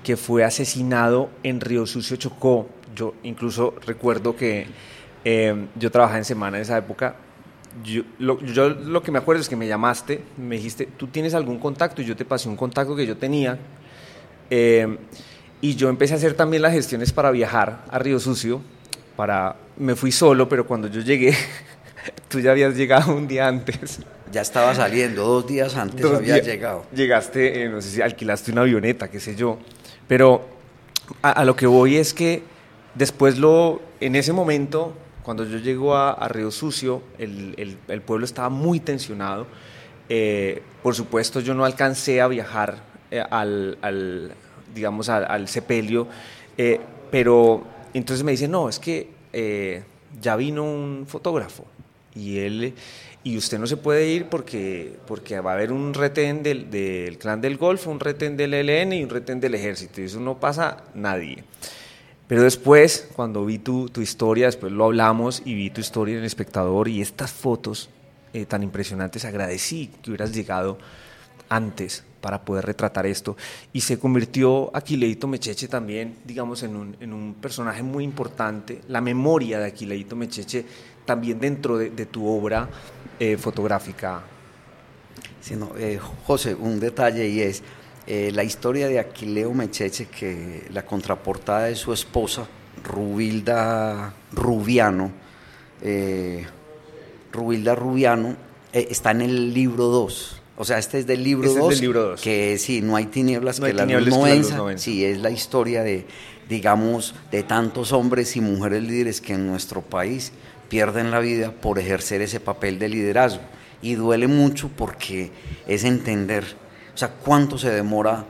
que fue asesinado en Río Sucio Chocó yo incluso recuerdo que eh, yo trabajaba en semana en esa época. Yo lo, que me acuerdo es que me llamaste, me dijiste, ¿tú tienes algún contacto? Y yo te pasé un contacto que yo tenía. Eh, y yo empecé a hacer también las gestiones para viajar a Río Sucio. Para, me fui solo, pero cuando yo llegué, tú ya habías llegado un día antes. Ya estaba saliendo, dos días antes había llegado. Llegaste, eh, no sé si alquilaste una avioneta, qué sé yo. Pero a lo que voy es que Después, lo, en ese momento, cuando yo llego a, Río Sucio, el, pueblo estaba muy tensionado. Eh, por supuesto, yo no alcancé a viajar eh, al, digamos, al, sepelio, eh, pero entonces me dice, no, es que ya vino un fotógrafo y él y usted no se puede ir porque, porque va a haber un retén del, del clan del Golfo, un retén del ELN y un retén del ejército, y eso no pasa nadie. Pero después, cuando vi tu, tu, historia, después lo hablamos y vi tu historia en el espectador y estas fotos eh, tan impresionantes, agradecí que hubieras llegado antes para poder retratar esto. Y se convirtió Aquileito Mecheche también, digamos, en un, en un personaje muy importante. La memoria de Aquileito Mecheche también dentro de, tu obra eh, fotográfica. Sí, eh, José, un detalle y es eh, la historia de Aquileo Mecheche, que la contraportada de su esposa, Rubilda Rubiano, eh, Rubilda Rubiano, está en el libro 2. O sea, este es del libro 2, que sí, no hay tinieblas que, la, luz no Sí, es la historia de, digamos, de tantos hombres y mujeres líderes que en nuestro país pierden la vida por ejercer ese papel de liderazgo. Y duele mucho porque es entender o sea, ¿cuánto se demora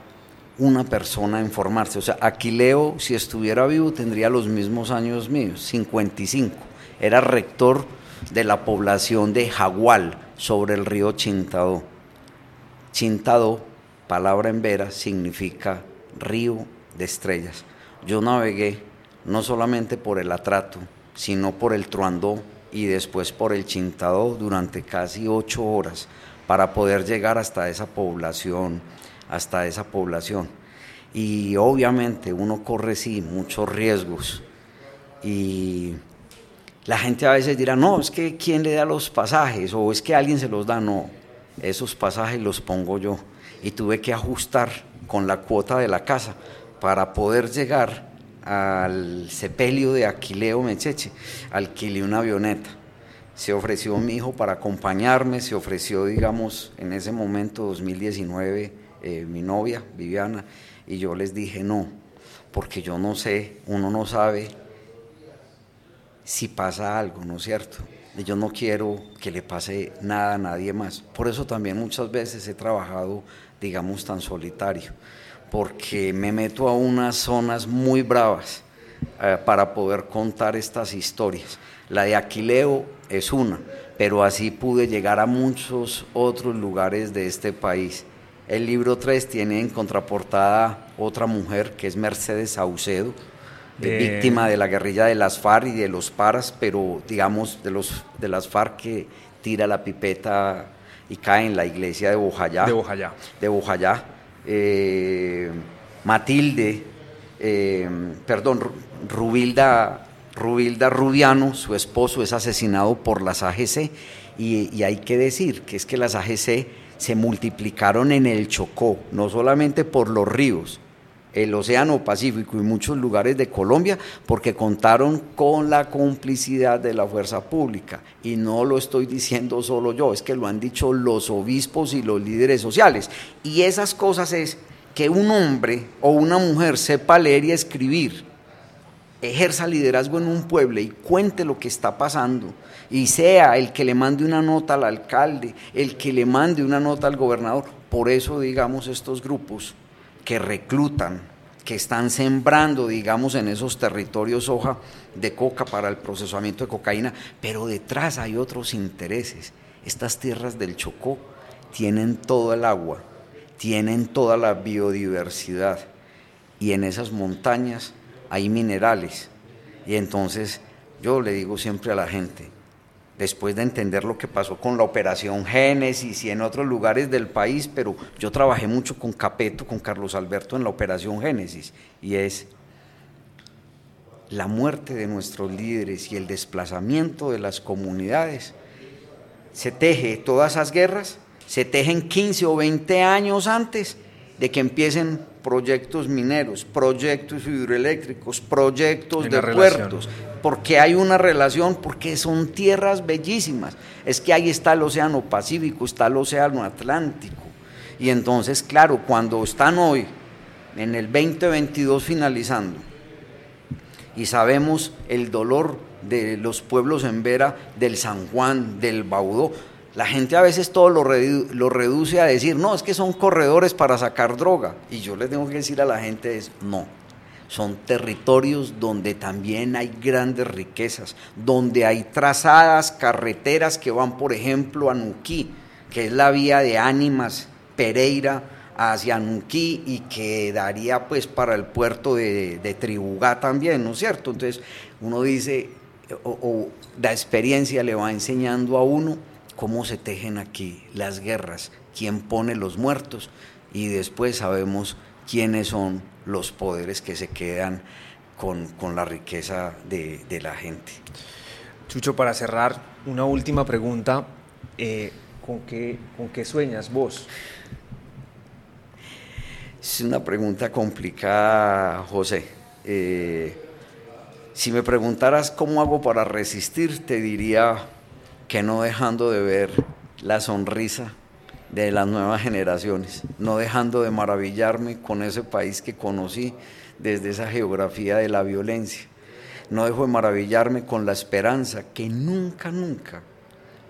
una persona en formarse? O sea, Aquileo, si estuviera vivo, tendría los mismos años míos, 55. Era rector de la población de Jagual, sobre el río Chintadó. Chintadó, palabra en vera, significa río de estrellas. Yo navegué no solamente por el Atrato, sino por el Truandó y después por el Chintadó durante casi ocho horas para poder llegar hasta esa población, hasta esa población. Y obviamente uno corre sí muchos riesgos y la gente a veces dirá, no, es que ¿quién le da los pasajes? O es que alguien se los da, no, esos pasajes los pongo yo. Y tuve que ajustar con la cuota de la casa para poder llegar al sepelio de Aquileo Mecheche. Alquilé una avioneta se ofreció mi hijo para acompañarme, se ofreció, digamos, en ese momento, 2019, eh, mi novia, Viviana, y yo les dije no, porque yo no sé, uno no sabe si pasa algo, ¿no es cierto? Yo no quiero que le pase nada a nadie más. Por eso también muchas veces he trabajado, digamos, tan solitario, porque me meto a unas zonas muy bravas eh, para poder contar estas historias. La de Aquileo es una, pero así pude llegar a muchos otros lugares de este país. El libro 3 tiene en contraportada otra mujer que es Mercedes Saucedo, víctima de la guerrilla de las FARC y de los paras, pero digamos de, los, de las FARC que tira la pipeta y cae en la iglesia de Bojayá. De Bojayá. De Bojayá. Eh, Matilde, eh, perdón, Rubilda, Rubilda Rubiano, su esposo, es asesinado por las AGC y, y hay que decir que es que las AGC se multiplicaron en el Chocó, no solamente por los ríos, el Océano Pacífico y muchos lugares de Colombia porque contaron con la complicidad de la fuerza pública. Y no lo estoy diciendo solo yo, es que lo han dicho los obispos y los líderes sociales. Y esas cosas es que un hombre o una mujer sepa leer y escribir, ejerza liderazgo en un pueblo y cuente lo que está pasando y sea el que le mande una nota al alcalde, el que le mande una nota al gobernador. Por eso, digamos, estos grupos que reclutan, que están sembrando, digamos, en esos territorios hoja de coca para el procesamiento de cocaína, pero detrás hay otros intereses. Estas tierras del Chocó tienen todo el agua, tienen toda la biodiversidad y en esas montañas hay minerales. Y entonces yo le digo siempre a la gente, después de entender lo que pasó con la operación Génesis y en otros lugares del país, pero yo trabajé mucho con Capeto, con Carlos Alberto en la operación Génesis, y es la muerte de nuestros líderes y el desplazamiento de las comunidades. Se teje todas esas guerras se tejen 15 o 20 años antes de que empiecen proyectos mineros, proyectos hidroeléctricos, proyectos de puertos, porque hay una relación, porque son tierras bellísimas. Es que ahí está el Océano Pacífico, está el Océano Atlántico. Y entonces, claro, cuando están hoy, en el 2022 finalizando, y sabemos el dolor de los pueblos en Vera, del San Juan, del Baudó, la gente a veces todo lo, reduce a decir, no, es que son corredores para sacar droga. Y yo le tengo que decir a la gente, es, no, son territorios donde también hay grandes riquezas, donde hay trazadas, carreteras que van, por ejemplo, a Nuquí, que es la vía de Ánimas, Pereira, hacia Nuquí y que daría pues para el puerto de, Tribugá también, ¿no es cierto? Entonces uno dice, o la experiencia le va enseñando a uno cómo se tejen aquí las guerras, quién pone los muertos y después sabemos quiénes son los poderes que se quedan con, la riqueza de, la gente. Chucho, para cerrar, una última pregunta. Eh, ¿con, qué, ¿Con qué sueñas vos? Es una pregunta complicada, José. Eh, si me preguntaras cómo hago para resistir, te diría que no dejando de ver la sonrisa de las nuevas generaciones, no dejando de maravillarme con ese país que conocí desde esa geografía de la violencia, no dejo de maravillarme con la esperanza que nunca, nunca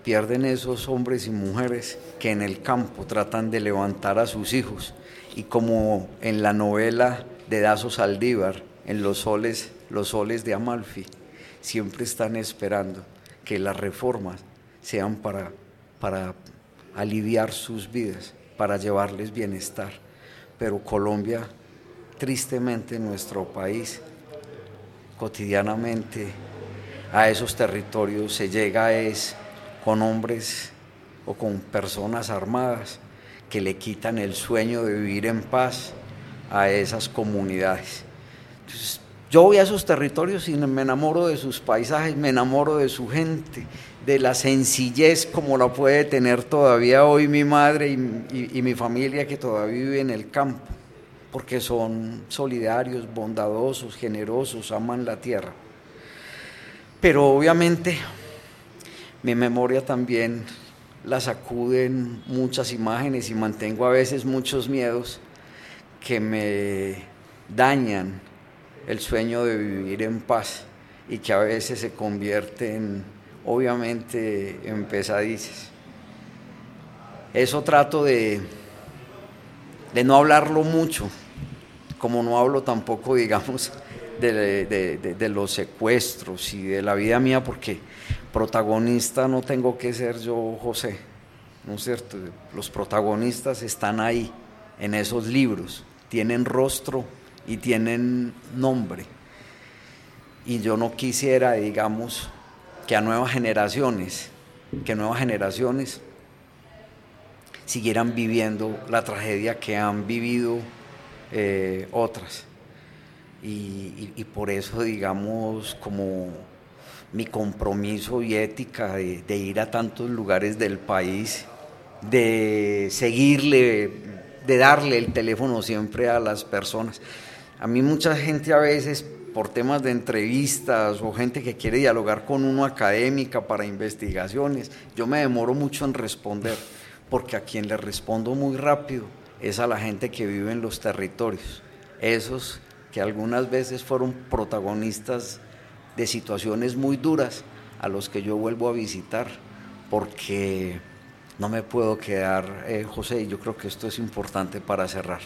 pierden esos hombres y mujeres que en el campo tratan de levantar a sus hijos. Y como en la novela de Dazo Saldívar, en los soles, los soles de Amalfi, siempre están esperando que las reformas sean para, para aliviar sus vidas, para llevarles bienestar. Pero Colombia, tristemente nuestro país, cotidianamente a esos territorios se llega es con hombres o con personas armadas que le quitan el sueño de vivir en paz a esas comunidades. yo voy a esos territorios y me enamoro de sus paisajes, me enamoro de su gente, de la sencillez como la puede tener todavía hoy mi madre y, mi familia que todavía vive en el campo, porque son solidarios, bondadosos, generosos, aman la tierra. Pero obviamente mi memoria también la sacuden muchas imágenes y mantengo a veces muchos miedos que me dañan el sueño de vivir en paz y que a veces se convierten obviamente en pesadizas. Eso trato de, de no hablarlo mucho, como no hablo tampoco, digamos, de, los secuestros y de la vida mía, porque protagonista no tengo que ser yo, José, ¿no es cierto? Los protagonistas están ahí, en esos libros, tienen rostro y tienen nombre. Y yo no quisiera, digamos, que a nuevas generaciones, que nuevas generaciones siguieran viviendo la tragedia que han vivido eh, otras. Y, por eso, digamos, como mi compromiso y ética de, de, ir a tantos lugares del país, de seguirle, de darle el teléfono siempre a las personas. A mí mucha gente a veces por temas de entrevistas o gente que quiere dialogar con uno académica para investigaciones, yo me demoro mucho en responder, porque a quien le respondo muy rápido es a la gente que vive en los territorios, esos que algunas veces fueron protagonistas de situaciones muy duras a los que yo vuelvo a visitar, porque no me puedo quedar, eh, José, y yo creo que esto es importante para cerrar,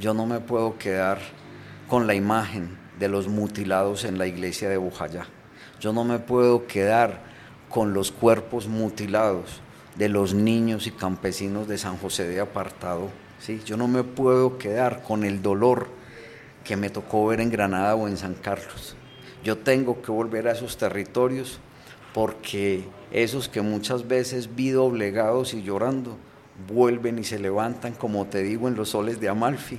yo no me puedo quedar con la imagen de los mutilados en la iglesia de Bojayá. Yo no me puedo quedar con los cuerpos mutilados de los niños y campesinos de San José de Apartado. ¿sí? Yo no me puedo quedar con el dolor que me tocó ver en Granada o en San Carlos. Yo tengo que volver a esos territorios porque esos que muchas veces vi doblegados y llorando, vuelven y se levantan, como te digo, en los soles de Amalfi,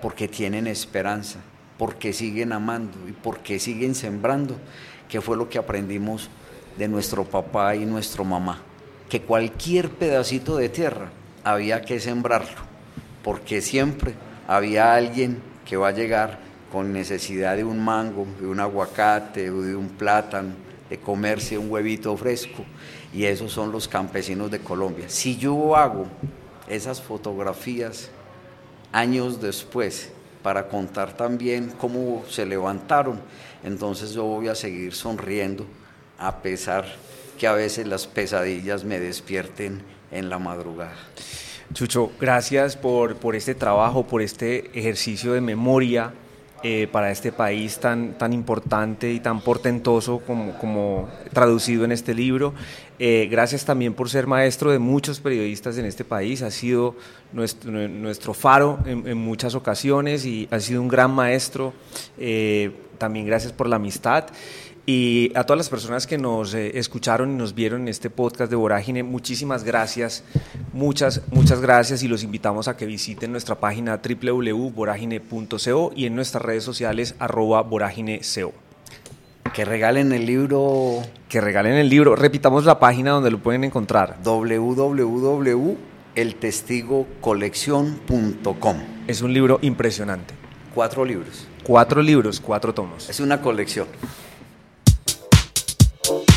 porque tienen esperanza, porque siguen amando y porque siguen sembrando, que fue lo que aprendimos de nuestro papá y nuestro mamá, que cualquier pedacito de tierra había que sembrarlo, porque siempre había alguien que va a llegar con necesidad de un mango, de un aguacate de un plátano, de comerse un huevito fresco, y esos son los campesinos de Colombia. Si yo hago esas fotografías años después, para contar también cómo se levantaron. Entonces yo voy a seguir sonriendo a pesar que a veces las pesadillas me despierten en la madrugada. Chucho, gracias por, por este trabajo, por este ejercicio de memoria eh, para este país tan, tan importante y tan portentoso como, como traducido en este libro. Eh, gracias también por ser maestro de muchos periodistas en este país. Ha sido nuestro, nuestro faro en, muchas ocasiones y ha sido un gran maestro. Eh, también gracias por la amistad. Y a todas las personas que nos eh, escucharon y nos vieron en este podcast de Vorágine, muchísimas gracias, muchas, muchas gracias y los invitamos a que visiten nuestra página www.voragine.co y en nuestras redes sociales arroba. Que regalen el libro. Que regalen el libro. Repitamos la página donde lo pueden encontrar. www.eltestigocolección.com. Es un libro impresionante. Cuatro libros. Cuatro libros, cuatro tomos. Es una colección. you